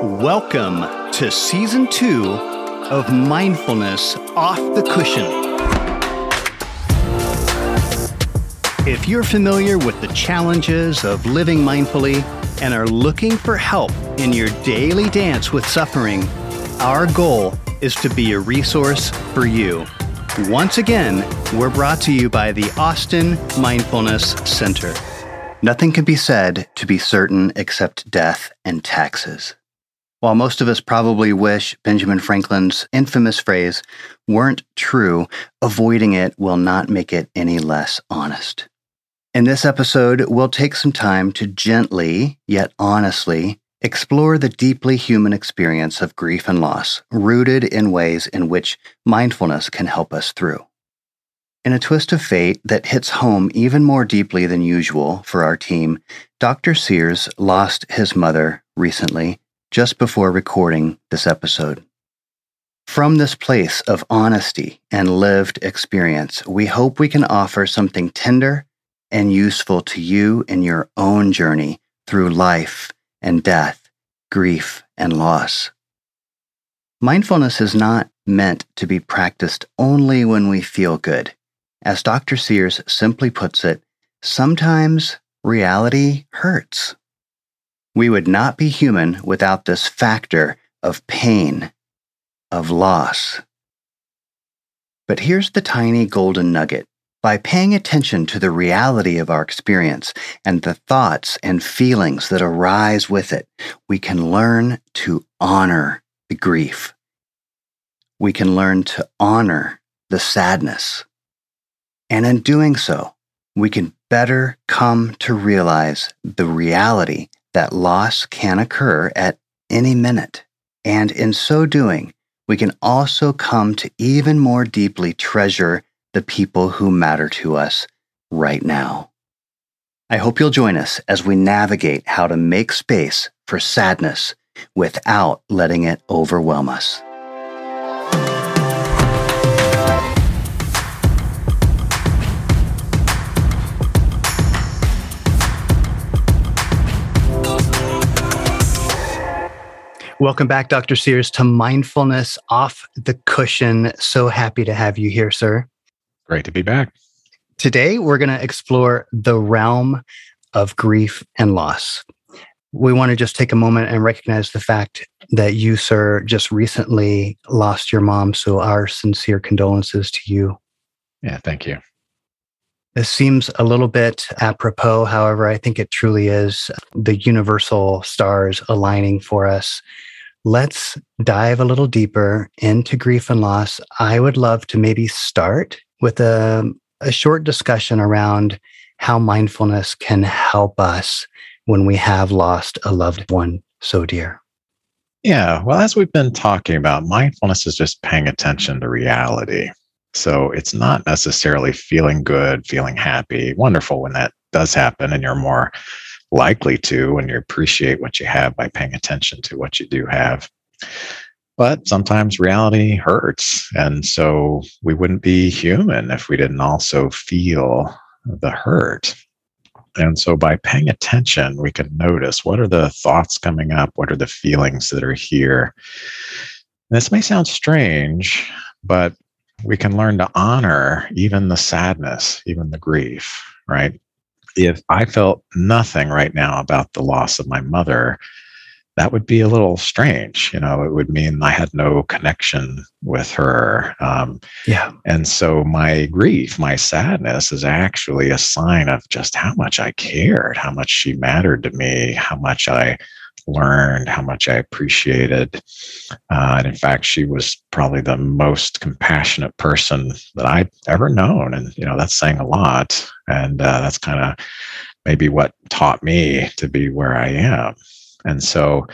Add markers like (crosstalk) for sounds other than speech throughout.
Welcome to season two of Mindfulness Off the Cushion. If you're familiar with the challenges of living mindfully and are looking for help in your daily dance with suffering, our goal is to be a resource for you. Once again, we're brought to you by the Austin Mindfulness Center. Nothing can be said to be certain except death and taxes. While most of us probably wish Benjamin Franklin's infamous phrase weren't true, avoiding it will not make it any less honest. In this episode, we'll take some time to gently, yet honestly, explore the deeply human experience of grief and loss, rooted in ways in which mindfulness can help us through. In a twist of fate that hits home even more deeply than usual for our team, Dr. Sears lost his mother recently, just before recording this episode. From this place of honesty and lived experience, we hope we can offer something tender and useful to you in your own journey through life and death, grief and loss. Mindfulness is not meant to be practiced only when we feel good. As Dr. Sears simply puts it, sometimes reality hurts. We would not be human without this factor of pain, of loss. But here's the tiny golden nugget. By paying attention to the reality of our experience and the thoughts and feelings that arise with it, we can learn to honor the grief. We can learn to honor the sadness. And in doing so, we can better come to realize the reality that loss can occur at any minute. And in so doing, we can also come to even more deeply treasure the people who matter to us right now. I hope you'll join us as we navigate how to make space for sadness without letting it overwhelm us. Welcome back, Dr. Sears, to Mindfulness Off the Cushion. So happy to have you here, sir. Great to be back. Today, we're going to explore the realm of grief and loss. We want to just take a moment and recognize the fact that you, sir, just recently lost your mom. So, our sincere condolences to you. Yeah, thank you. This seems a little bit apropos. However, I think it truly is the universal stars aligning for us let's dive a little deeper into grief and loss. I would love to maybe start with a, a short discussion around how mindfulness can help us when we have lost a loved one so dear. Yeah, well, as we've been talking about, mindfulness is just paying attention to reality. So it's not necessarily feeling good, feeling happy, wonderful when that does happen and you're more likely to when you appreciate what you have by paying attention to what you do have. But sometimes reality hurts. And so we wouldn't be human if we didn't also feel the hurt. And so by paying attention, we can notice what are the thoughts coming up? What are the feelings that are here? And this may sound strange, but we can learn to honor even the sadness, even the grief, right? If I felt nothing right now about the loss of my mother, that would be a little strange. You know, it would mean I had no connection with her. Um, yeah. And so my grief, my sadness is actually a sign of just how much I cared, how much she mattered to me, how much I learned, how much I appreciated. Uh, and in fact, she was probably the most compassionate person that I'd ever known. And, you know, that's saying a lot. And uh, that's kind of maybe what taught me to be where I am. And so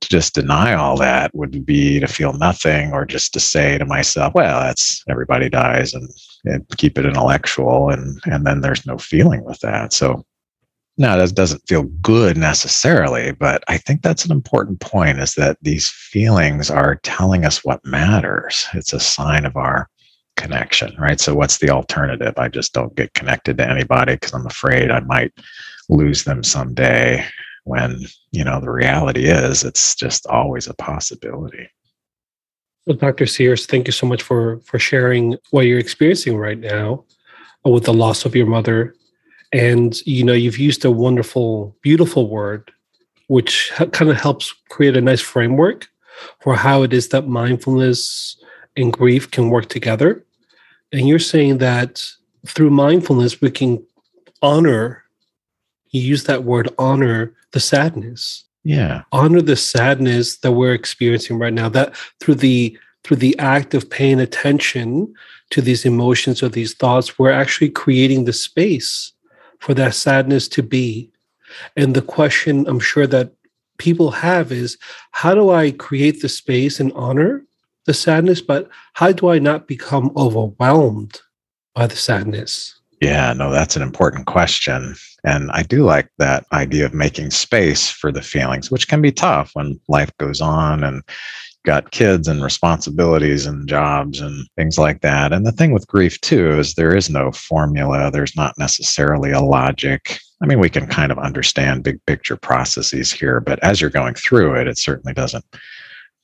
to just deny all that would be to feel nothing or just to say to myself, well, that's everybody dies and, and keep it intellectual. And, and then there's no feeling with that. So now, that doesn't feel good necessarily, but I think that's an important point is that these feelings are telling us what matters. It's a sign of our connection, right? So, what's the alternative? I just don't get connected to anybody because I'm afraid I might lose them someday. when, you know, the reality is it's just always a possibility. Well, Dr. Sears, thank you so much for for sharing what you're experiencing right now with the loss of your mother. And you know, you've used a wonderful, beautiful word, which kind of helps create a nice framework for how it is that mindfulness and grief can work together. And you're saying that through mindfulness, we can honor, you use that word, honor the sadness. Yeah. Honor the sadness that we're experiencing right now. That through the through the act of paying attention to these emotions or these thoughts, we're actually creating the space for that sadness to be. And the question I'm sure that people have is how do I create the space and honor the sadness, but how do I not become overwhelmed by the sadness? Yeah, no, that's an important question. And I do like that idea of making space for the feelings, which can be tough when life goes on and got kids and responsibilities and jobs and things like that. And the thing with grief, too, is there is no formula, there's not necessarily a logic. I mean, we can kind of understand big picture processes here, but as you're going through it, it certainly doesn't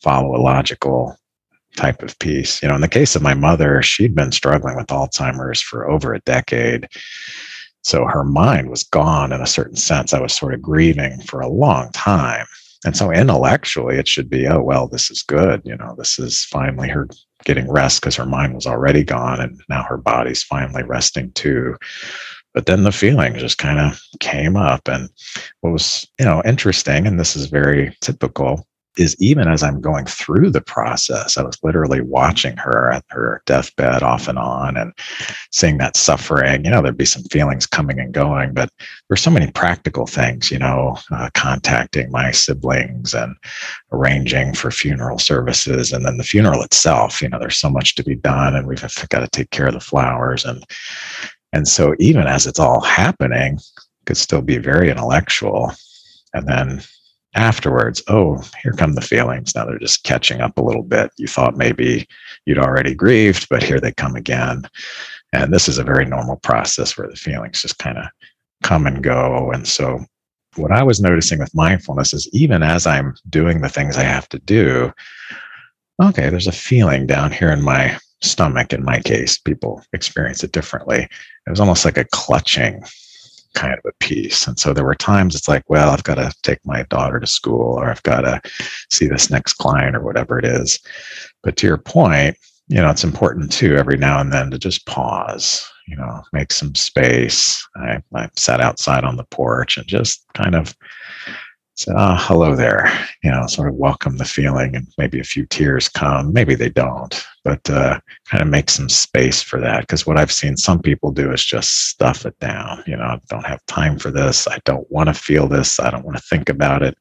follow a logical type of piece. You know, in the case of my mother, she'd been struggling with Alzheimer's for over a decade. So her mind was gone in a certain sense. I was sort of grieving for a long time. And so intellectually, it should be, oh, well, this is good. You know, this is finally her getting rest because her mind was already gone and now her body's finally resting too. But then the feeling just kind of came up. And what was, you know, interesting, and this is very typical, is even as I'm going through the process, I was literally watching her at her deathbed off and on and seeing that suffering. You know, there'd be some feelings coming and going, but there's so many practical things, you know, uh, contacting my siblings and arranging for funeral services. And then the funeral itself, you know, there's so much to be done and we've got to take care of the flowers. And, and so even as it's all happening, could still be very intellectual. And then afterwards, oh, here come the feelings. Now they're just catching up a little bit. You thought maybe you'd already grieved, but here they come again. And this is a very normal process where the feelings just kind of come and go. And so, what I was noticing with mindfulness is even as I'm doing the things I have to do, okay, there's a feeling down here in my stomach. In my case, people experience it differently. It was almost like a clutching kind of a piece. And so there were times it's like, well, I've got to take my daughter to school or I've got to see this next client or whatever it is. But to your point, you know, it's important too every now and then to just pause, you know, make some space. I, I sat outside on the porch and just kind of said, oh, hello there, you know, sort of welcome the feeling and maybe a few tears come. Maybe they don't, but uh, kind of make some space for that. Because what I've seen some people do is just stuff it down. You know, I don't have time for this. I don't want to feel this. I don't want to think about it.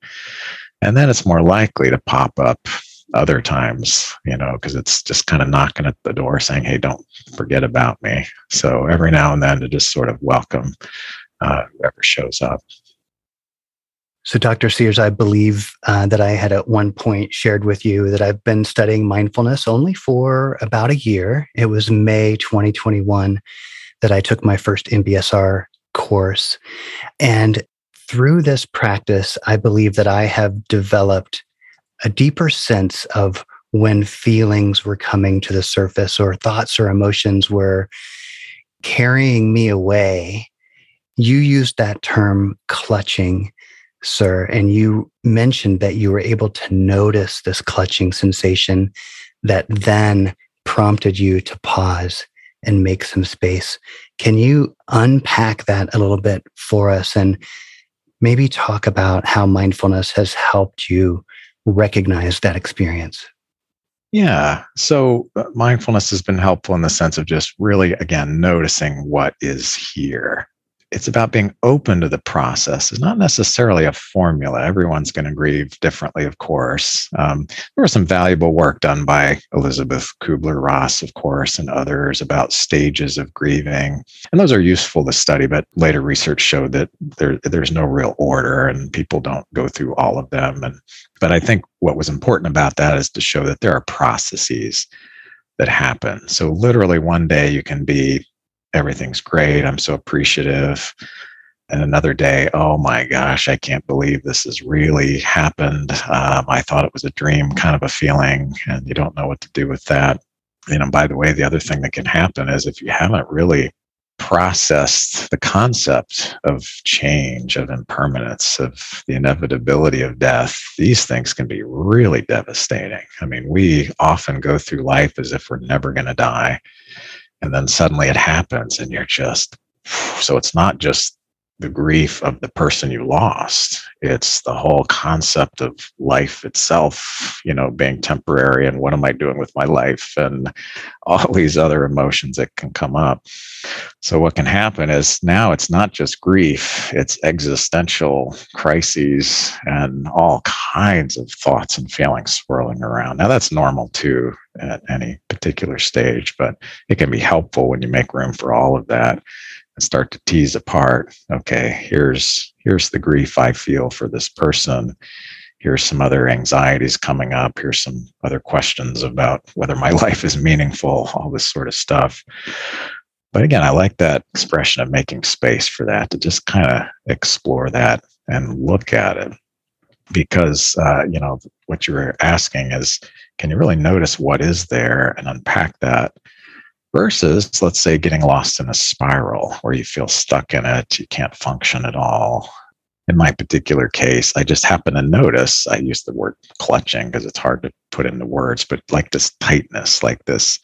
And then it's more likely to pop up other times, you know, because it's just kind of knocking at the door saying, hey, don't forget about me. So every now and then to just sort of welcome uh, whoever shows up. So, Dr. Sears, I believe uh, that I had at one point shared with you that I've been studying mindfulness only for about a year. It was May 2021 that I took my first MBSR course. And through this practice, I believe that I have developed a deeper sense of when feelings were coming to the surface or thoughts or emotions were carrying me away. You used that term clutching sir. And you mentioned that you were able to notice this clutching sensation that then prompted you to pause and make some space. Can you unpack that a little bit for us and maybe talk about how mindfulness has helped you recognize that experience? Yeah. So uh, mindfulness has been helpful in the sense of just really, again, noticing what is here it's about being open to the process. It's not necessarily a formula. Everyone's going to grieve differently, of course. Um, there was some valuable work done by Elisabeth Kubler Ross, of course, and others about stages of grieving. And those are useful to study, but later research showed that there, there's no real order and people don't go through all of them. And but I think what was important about that is to show that there are processes that happen. So literally one day you can be everything's great. I'm so appreciative. and another day, oh my gosh, I can't believe this has really happened. Um, I thought it was a dream, kind of a feeling, and you don't know what to do with that. You know, by the way, the other thing that can happen is if you haven't really processed the concept of change, of impermanence, of the inevitability of death, these things can be really devastating. I mean, we often go through life as if we're never going to die. And then suddenly it happens, and you're just so it's not just the grief of the person you lost. It's the whole concept of life itself, you know, being temporary and what am I doing with my life and (laughs) all these other emotions that can come up. So, what can happen is now it's not just grief, it's existential crises and all kinds of thoughts and feelings swirling around. Now, that's normal too at any particular stage, but it can be helpful when you make room for all of that and start to tease apart okay here's here's the grief i feel for this person. Here's some other anxieties coming up. Here's some other questions about whether my (laughs) life is meaningful all this sort of stuff. But again i like that expression of making space for that to just kind of explore that and look at it because uh, you know what you're asking is can you really notice what is there and unpack that versus let's say getting lost in a spiral where you feel stuck in it you can't function at all? In my particular case i just happen to notice i use the word clutching because it's hard to put into words but like this tightness like this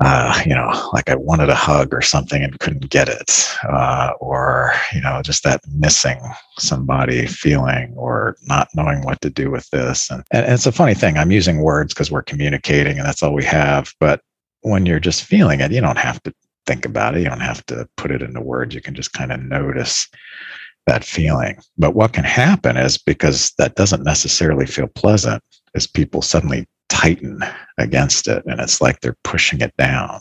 uh, you know like i wanted a hug or something and couldn't get it uh, or you know just that missing somebody feeling or not knowing what to do with this and, and it's a funny thing i'm using words because we're communicating and that's all we have but when you're just feeling it, you don't have to think about it. You don't have to put it into words. You can just kind of notice that feeling. But what can happen is because that doesn't necessarily feel pleasant, is people suddenly tighten against it and it's like they're pushing it down.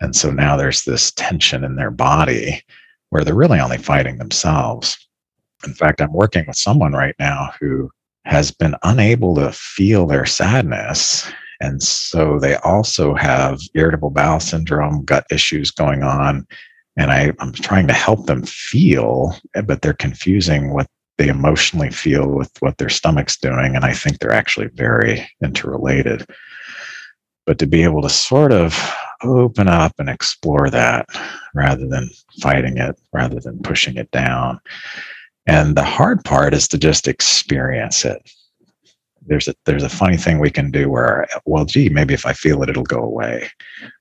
And so now there's this tension in their body where they're really only fighting themselves. In fact, I'm working with someone right now who has been unable to feel their sadness and so they also have irritable bowel syndrome, gut issues going on. And I, I'm trying to help them feel, but they're confusing what they emotionally feel with what their stomach's doing. And I think they're actually very interrelated. But to be able to sort of open up and explore that rather than fighting it, rather than pushing it down. And the hard part is to just experience it there's a there's a funny thing we can do where well gee maybe if i feel it it'll go away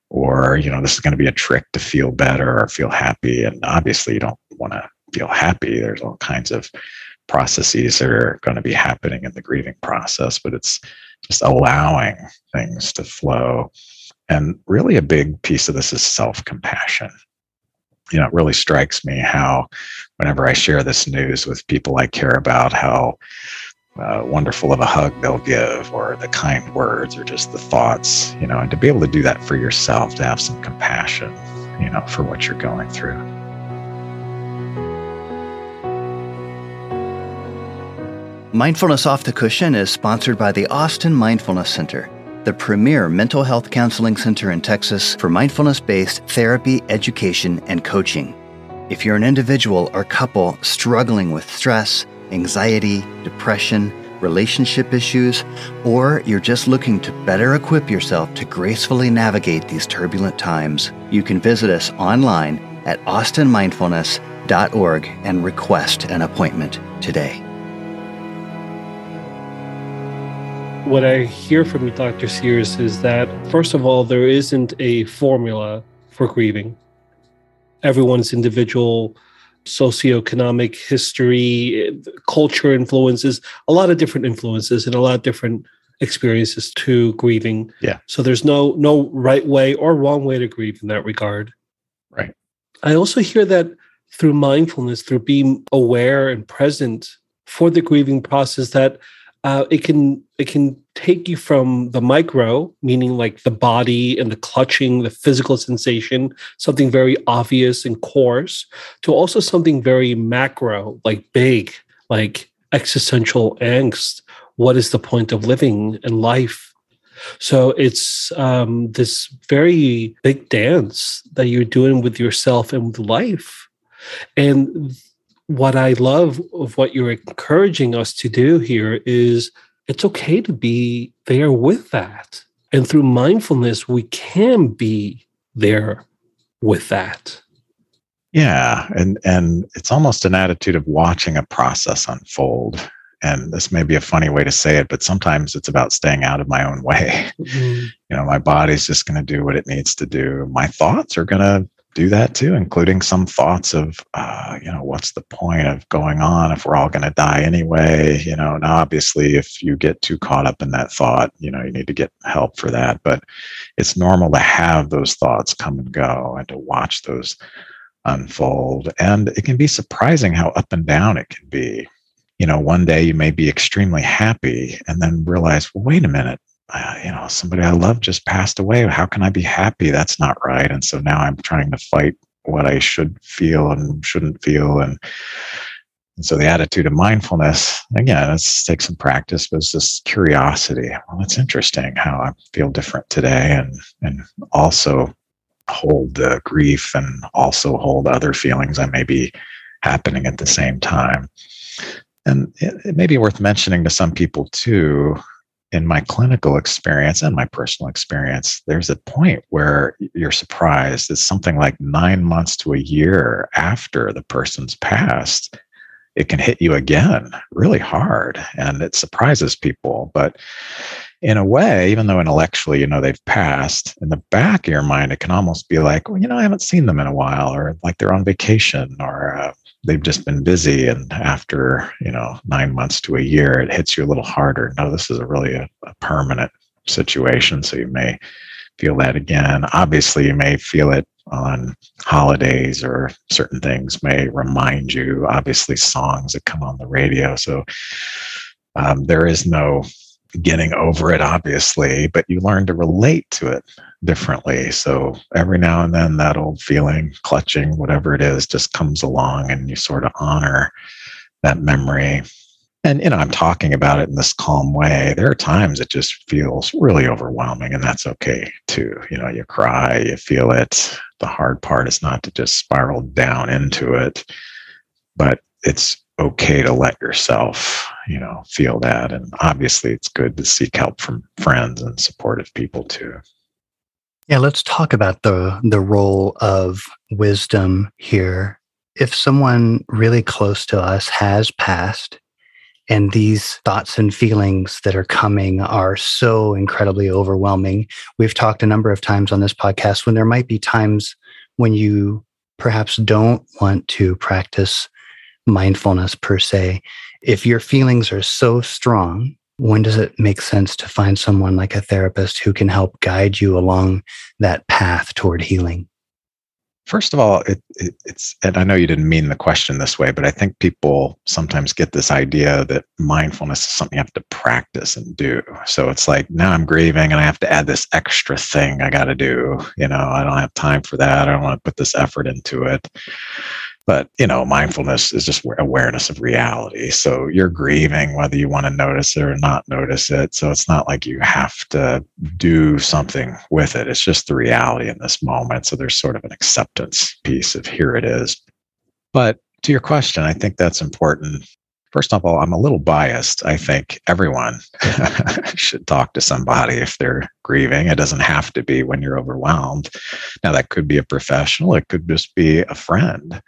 or you know this is going to be a trick to feel better or feel happy and obviously you don't want to feel happy there's all kinds of processes that are going to be happening in the grieving process but it's just allowing things to flow and really a big piece of this is self-compassion you know it really strikes me how whenever i share this news with people i care about how uh, wonderful of a hug they'll give, or the kind words, or just the thoughts, you know, and to be able to do that for yourself, to have some compassion, you know, for what you're going through. Mindfulness Off the Cushion is sponsored by the Austin Mindfulness Center, the premier mental health counseling center in Texas for mindfulness based therapy, education, and coaching. If you're an individual or couple struggling with stress, anxiety, depression, relationship issues, or you're just looking to better equip yourself to gracefully navigate these turbulent times, you can visit us online at austinmindfulness.org and request an appointment today. What I hear from you, Dr. Sears, is that first of all, there isn't a formula for grieving. Everyone's individual socioeconomic history, culture influences, a lot of different influences and a lot of different experiences to grieving. Yeah. So there's no no right way or wrong way to grieve in that regard. Right. I also hear that through mindfulness, through being aware and present for the grieving process, that uh, it can it can take you from the micro, meaning like the body and the clutching, the physical sensation, something very obvious and coarse, to also something very macro, like big, like existential angst. What is the point of living and life? So it's um, this very big dance that you're doing with yourself and with life. And what I love of what you're encouraging us to do here is it's okay to be there with that. And through mindfulness, we can be there with that. Yeah, and and it's almost an attitude of watching a process unfold. And this may be a funny way to say it, but sometimes it's about staying out of my own way. Mm-hmm. You know, my body's just going to do what it needs to do. My thoughts are going to do that too, including some thoughts of, uh, you know, what's the point of going on if we're all going to die anyway? You know, now obviously, if you get too caught up in that thought, you know, you need to get help for that. But it's normal to have those thoughts come and go and to watch those unfold. And it can be surprising how up and down it can be. You know, one day you may be extremely happy and then realize, well, wait a minute, uh, you know, somebody I love just passed away. How can I be happy? That's not right. And so now I'm trying to fight what I should feel and shouldn't feel. And, and so the attitude of mindfulness, again, it's take some practice, but it's just curiosity. Well, it's interesting how I feel different today and, and also hold the grief and also hold other feelings that may be happening at the same time. And it, it may be worth mentioning to some people too in my clinical experience and my personal experience, there's a point where you're surprised. It's something like nine months to a year after the person's passed. It can hit you again really hard and it surprises people. But in a way, even though intellectually you know they've passed, in the back of your mind, it can almost be like, well, you know, I haven't seen them in a while, or like they're on vacation, or uh, they've just been busy and after you know nine months to a year it hits you a little harder. No this is a really a, a, permanent situation so you may feel that again. Obviously you may feel it on holidays or certain things may remind you. Obviously songs that come on the radio. So um, there is no getting over it obviously but you learn to relate to it differently. So every now and then that old feeling, clutching, whatever it is, just comes along and you sort of honor that memory. And, you know, I'm talking about it in this calm way. There are times it just feels really overwhelming, and that's okay too. You know, you cry, you feel it. The hard part is not to just spiral down into it, but it's okay to let yourself, you know, feel that. And obviously, it's good to seek help from friends and supportive people too. Yeah, let's talk about the the role of wisdom here. If someone really close to us has passed and these thoughts and feelings that are coming are so incredibly overwhelming. We've talked a number of times on this podcast when there might be times when you perhaps don't want to practice mindfulness per se. If your feelings are so strong when does it make sense to find someone like a therapist who can help guide you along that path toward healing? First of all, it, it, it's, and I know you didn't mean the question this way, but I think people sometimes get this idea that mindfulness is something you have to practice and do. So it's like, now I'm grieving and I have to add this extra thing I got to do. You know, I don't have time for that. I don't want to put this effort into it. But, you know, mindfulness is just awareness of reality. So you're grieving whether you want to notice it or not notice it. So it's not like you have to do something with it. It's just the reality in this moment. So there's sort of an acceptance piece of here it is. But to your question, I think that's important. First of all, I'm a little biased. I think everyone (laughs) should talk to somebody if they're grieving. It doesn't have to be when you're overwhelmed. Now, that could be a professional, it could just be a friend.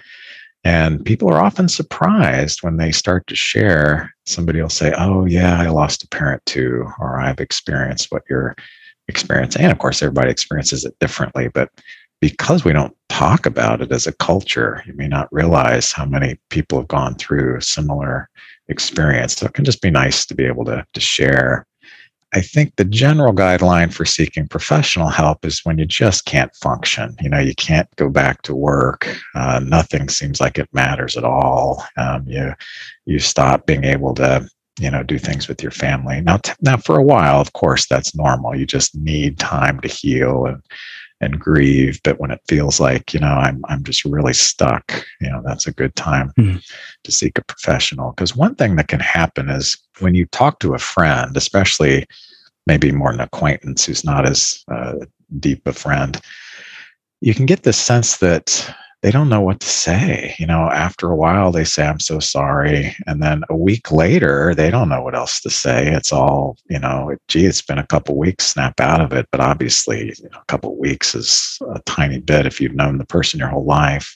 And people are often surprised when they start to share. Somebody will say, Oh, yeah, I lost a parent too, or I've experienced what you're experiencing. And of course, everybody experiences it differently. But because we don't talk about it as a culture, you may not realize how many people have gone through a similar experience. So it can just be nice to be able to, to share I think the general guideline for seeking professional help is when you just can't function. You know, you can't go back to work. Uh, nothing seems like it matters at all. Um, you you stop being able to you know do things with your family. Now, t- now for a while, of course, that's normal. You just need time to heal and and grieve. But when it feels like, you know, I'm, I'm just really stuck, you know, that's a good time mm-hmm. to seek a professional. Because one thing that can happen is when you talk to a friend, especially maybe more an acquaintance who's not as uh, deep a friend, you can get the sense that they don't know what to say. You know, after a while, they say, I'm so sorry. And then a week later, they don't know what else to say. It's all, you know, gee, it's been a couple weeks, snap out of it. But obviously, you know, a couple weeks is a tiny bit if you've known the person your whole life.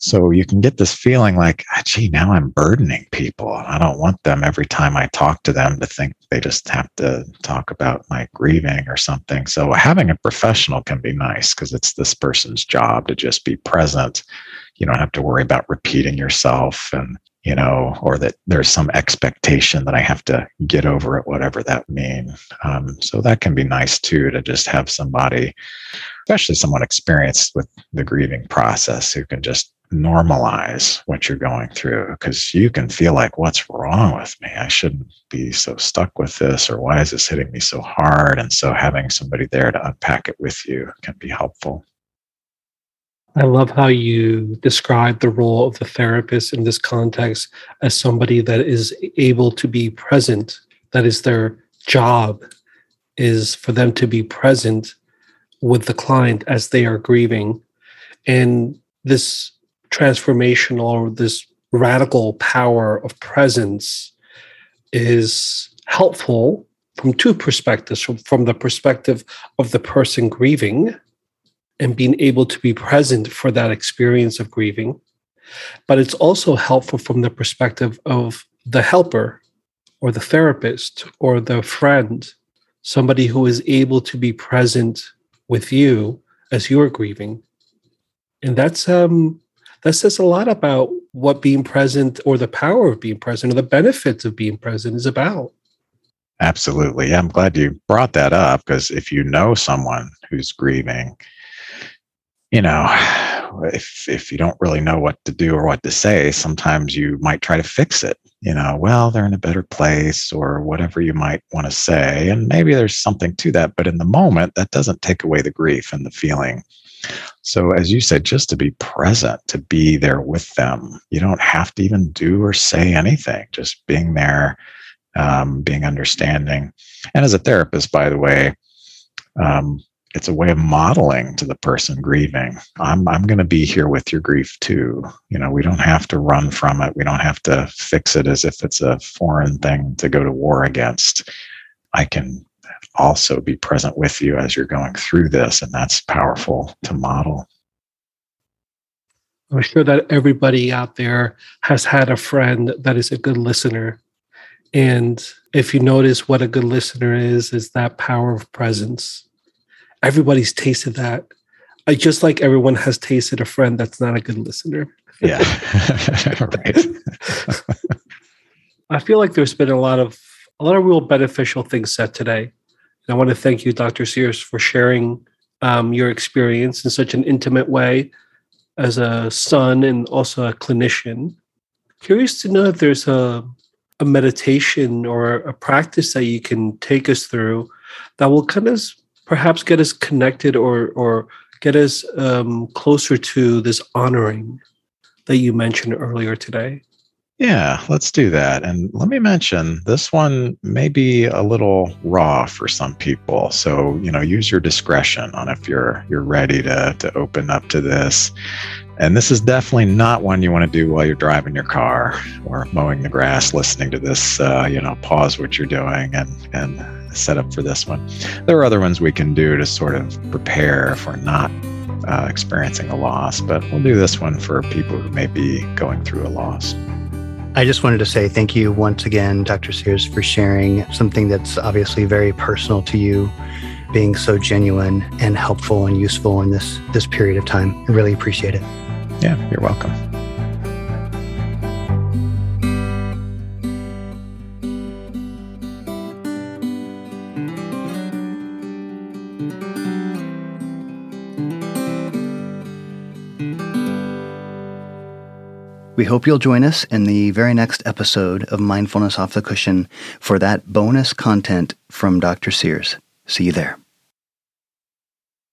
So you can get this feeling like, ah, gee, now I'm burdening people. I don't want them every time I talk to them to think they just have to talk about my grieving or something. So having a professional can be nice because it's this person's job to just be present. You don't have to worry about repeating yourself and, you know, or that there's some expectation that I have to get over it, whatever that means. Um, so that can be nice too to just have somebody, especially someone experienced with the grieving process who can just normalize what you're going through because you can feel like what's wrong with me? I shouldn't be so stuck with this or why is this hitting me so hard? And so having somebody there to unpack it with you can be helpful. I love how you describe the role of the therapist in this context as somebody that is able to be present that is their job is for them to be present with the client as they are grieving. And this transformational or this radical power of presence is helpful from two perspectives from, from the perspective of the person grieving and being able to be present for that experience of grieving but it's also helpful from the perspective of the helper or the therapist or the friend somebody who is able to be present with you as you're grieving. And that's um that says a lot about what being present or the power of being present or the benefits of being present is about. Absolutely. I'm glad you brought that up because if you know someone who's grieving, you know, if if you don't really know what to do or what to say, sometimes you might try to fix it. You know, well, they're in a better place or whatever you might want to say. And maybe there's something to that. But in the moment, that doesn't take away the grief and the feeling so, as you said, just to be present, to be there with them. You don't have to even do or say anything, just being there, um, being understanding. And as a therapist, by the way, um, it's a way of modeling to the person grieving. I'm, I'm going to be here with your grief too. You know, we don't have to run from it. We don't have to fix it as if it's a foreign thing to go to war against. I can also be present with you as you're going through this. And that's powerful to model. I'm sure that everybody out there has had a friend that is a good listener. And if you notice what a good listener is, is that power of presence. Everybody's tasted that. I just like everyone has tasted a friend that's not a good listener. Yeah. (laughs) (laughs) right. I feel like there's been a lot of a lot of real beneficial things said today. And I want to thank you, Dr. Sears, for sharing um, your experience in such an intimate way as a son and also a clinician. Curious to know if there's a, a meditation or a practice that you can take us through that will kind of perhaps get us connected or or get us um, closer to this honoring that you mentioned earlier today. Yeah, let's do that. And let me mention this one may be a little raw for some people. So, you know, use your discretion on if you're you're ready to to open up to this. And this is definitely not one you want to do while you're driving your car or mowing the grass, listening to this. Uh, you know, pause what you're doing and and set up for this one. There are other ones we can do to sort of prepare if we're not uh, experiencing a loss, but we'll do this one for people who may be going through a loss. I just wanted to say thank you once again, Dr. Sears, for sharing something that's obviously very personal to you, being so genuine and helpful and useful in this this period of time. I really appreciate it. Yeah, you're welcome. We hope you'll join us in the very next episode of Mindfulness Off the Cushion for that bonus content from Dr. Sears. See you there.